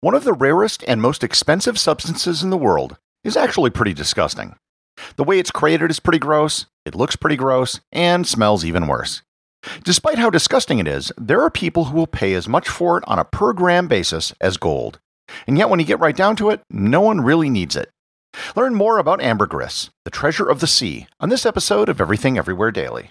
One of the rarest and most expensive substances in the world is actually pretty disgusting. The way it's created is pretty gross, it looks pretty gross, and smells even worse. Despite how disgusting it is, there are people who will pay as much for it on a per gram basis as gold. And yet, when you get right down to it, no one really needs it. Learn more about ambergris, the treasure of the sea, on this episode of Everything Everywhere Daily.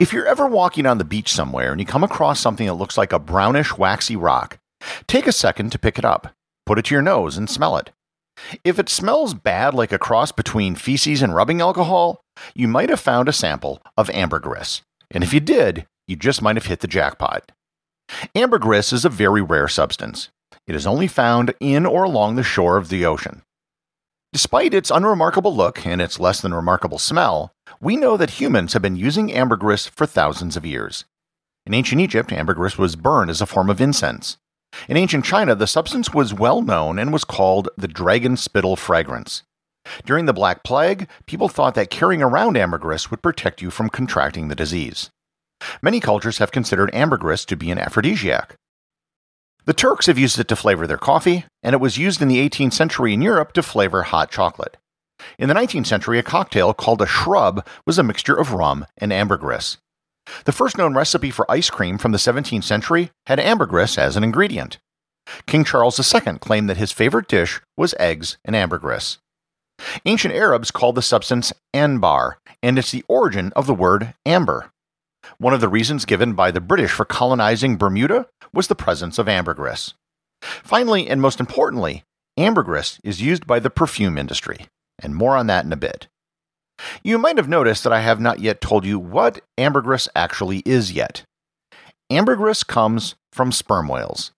If you're ever walking on the beach somewhere and you come across something that looks like a brownish, waxy rock, take a second to pick it up, put it to your nose, and smell it. If it smells bad like a cross between feces and rubbing alcohol, you might have found a sample of ambergris. And if you did, you just might have hit the jackpot. Ambergris is a very rare substance. It is only found in or along the shore of the ocean. Despite its unremarkable look and its less than remarkable smell, we know that humans have been using ambergris for thousands of years. In ancient Egypt, ambergris was burned as a form of incense. In ancient China, the substance was well known and was called the dragon spittle fragrance. During the Black Plague, people thought that carrying around ambergris would protect you from contracting the disease. Many cultures have considered ambergris to be an aphrodisiac. The Turks have used it to flavor their coffee, and it was used in the 18th century in Europe to flavor hot chocolate. In the 19th century, a cocktail called a shrub was a mixture of rum and ambergris. The first known recipe for ice cream from the 17th century had ambergris as an ingredient. King Charles II claimed that his favorite dish was eggs and ambergris. Ancient Arabs called the substance anbar, and it's the origin of the word amber. One of the reasons given by the British for colonizing Bermuda was the presence of ambergris. Finally, and most importantly, ambergris is used by the perfume industry and more on that in a bit. You might have noticed that I have not yet told you what ambergris actually is yet. Ambergris comes from sperm whales.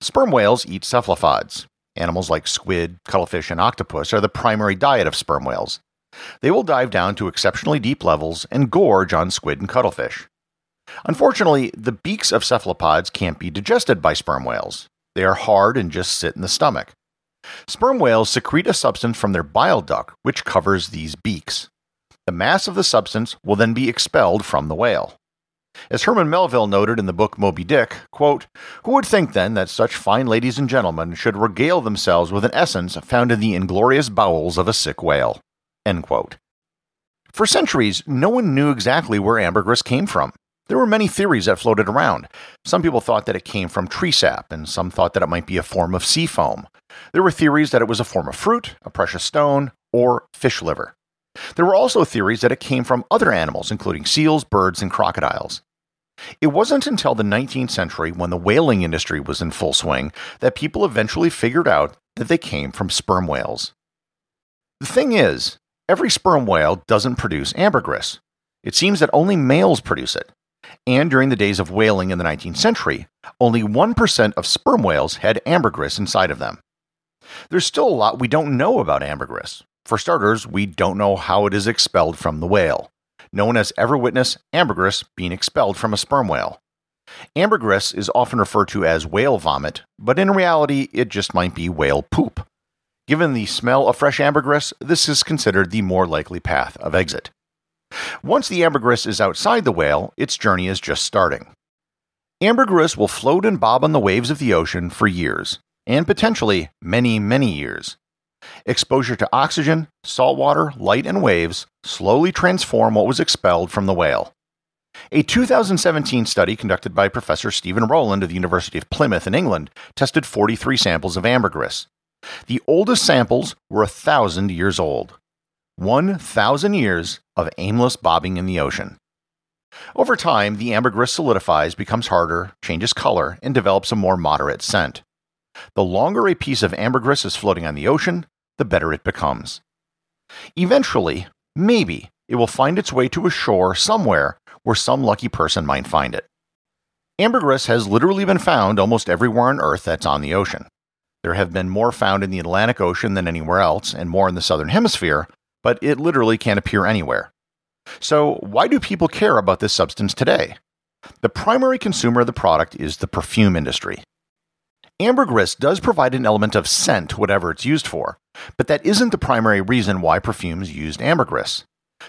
Sperm whales eat cephalopods. Animals like squid, cuttlefish, and octopus are the primary diet of sperm whales. They will dive down to exceptionally deep levels and gorge on squid and cuttlefish. Unfortunately, the beaks of cephalopods can't be digested by sperm whales. They are hard and just sit in the stomach. Sperm whales secrete a substance from their bile duct which covers these beaks. The mass of the substance will then be expelled from the whale. As Herman Melville noted in the book Moby Dick, quote, Who would think then that such fine ladies and gentlemen should regale themselves with an essence found in the inglorious bowels of a sick whale? For centuries, no one knew exactly where ambergris came from. There were many theories that floated around. Some people thought that it came from tree sap, and some thought that it might be a form of sea foam. There were theories that it was a form of fruit, a precious stone, or fish liver. There were also theories that it came from other animals, including seals, birds, and crocodiles. It wasn't until the 19th century, when the whaling industry was in full swing, that people eventually figured out that they came from sperm whales. The thing is, every sperm whale doesn't produce ambergris. It seems that only males produce it. And during the days of whaling in the 19th century, only 1% of sperm whales had ambergris inside of them. There's still a lot we don't know about ambergris. For starters, we don't know how it is expelled from the whale. No one has ever witnessed ambergris being expelled from a sperm whale. Ambergris is often referred to as whale vomit, but in reality, it just might be whale poop. Given the smell of fresh ambergris, this is considered the more likely path of exit. Once the ambergris is outside the whale, its journey is just starting. Ambergris will float and bob on the waves of the ocean for years, and potentially many, many years. Exposure to oxygen, salt water, light, and waves slowly transform what was expelled from the whale. A 2017 study conducted by Professor Stephen Rowland of the University of Plymouth in England tested 43 samples of ambergris. The oldest samples were a thousand years old. 1,000 years of aimless bobbing in the ocean. Over time, the ambergris solidifies, becomes harder, changes color, and develops a more moderate scent. The longer a piece of ambergris is floating on the ocean, the better it becomes. Eventually, maybe, it will find its way to a shore somewhere where some lucky person might find it. Ambergris has literally been found almost everywhere on Earth that's on the ocean. There have been more found in the Atlantic Ocean than anywhere else, and more in the Southern Hemisphere, but it literally can't appear anywhere. So, why do people care about this substance today? The primary consumer of the product is the perfume industry. Ambergris does provide an element of scent, whatever it's used for, but that isn't the primary reason why perfumes used ambergris.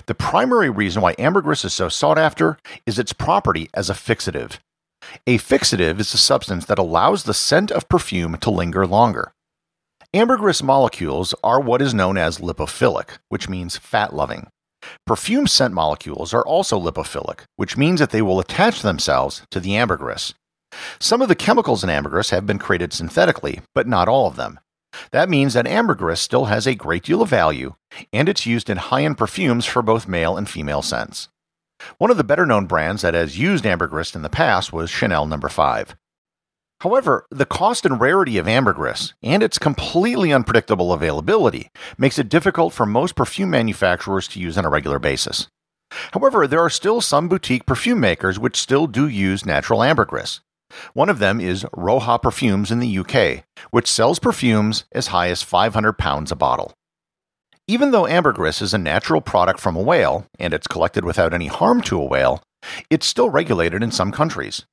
The primary reason why ambergris is so sought after is its property as a fixative. A fixative is a substance that allows the scent of perfume to linger longer. Ambergris molecules are what is known as lipophilic, which means fat loving. Perfume scent molecules are also lipophilic, which means that they will attach themselves to the ambergris. Some of the chemicals in ambergris have been created synthetically, but not all of them. That means that ambergris still has a great deal of value, and it's used in high end perfumes for both male and female scents. One of the better known brands that has used ambergris in the past was Chanel No. 5. However, the cost and rarity of ambergris and its completely unpredictable availability makes it difficult for most perfume manufacturers to use on a regular basis. However, there are still some boutique perfume makers which still do use natural ambergris. One of them is Roja Perfumes in the UK, which sells perfumes as high as 500 pounds a bottle. Even though ambergris is a natural product from a whale and it's collected without any harm to a whale, it's still regulated in some countries.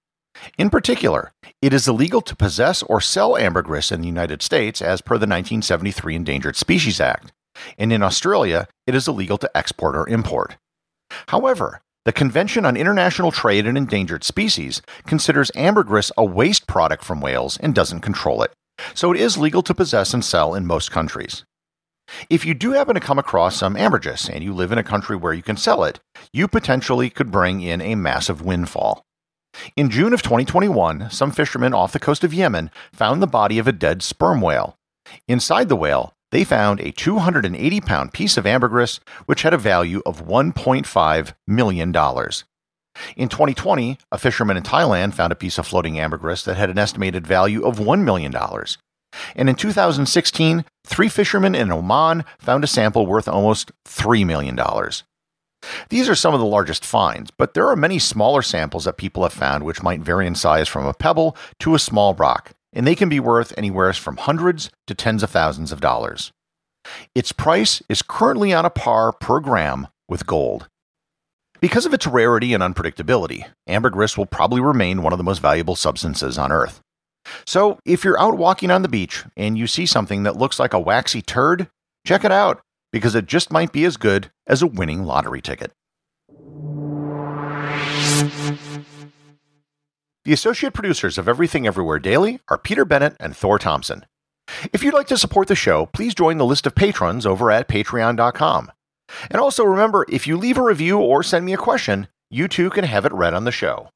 In particular, it is illegal to possess or sell ambergris in the United States as per the 1973 Endangered Species Act, and in Australia, it is illegal to export or import. However, the Convention on International Trade in Endangered Species considers ambergris a waste product from whales and doesn't control it, so it is legal to possess and sell in most countries. If you do happen to come across some ambergris and you live in a country where you can sell it, you potentially could bring in a massive windfall. In June of 2021, some fishermen off the coast of Yemen found the body of a dead sperm whale. Inside the whale, they found a 280 pound piece of ambergris, which had a value of $1.5 million. In 2020, a fisherman in Thailand found a piece of floating ambergris that had an estimated value of $1 million. And in 2016, three fishermen in Oman found a sample worth almost $3 million. These are some of the largest finds, but there are many smaller samples that people have found which might vary in size from a pebble to a small rock, and they can be worth anywhere from hundreds to tens of thousands of dollars. Its price is currently on a par per gram with gold. Because of its rarity and unpredictability, ambergris will probably remain one of the most valuable substances on Earth. So, if you're out walking on the beach and you see something that looks like a waxy turd, check it out because it just might be as good as a winning lottery ticket. The associate producers of Everything Everywhere Daily are Peter Bennett and Thor Thompson. If you'd like to support the show, please join the list of patrons over at patreon.com. And also remember, if you leave a review or send me a question, you too can have it read on the show.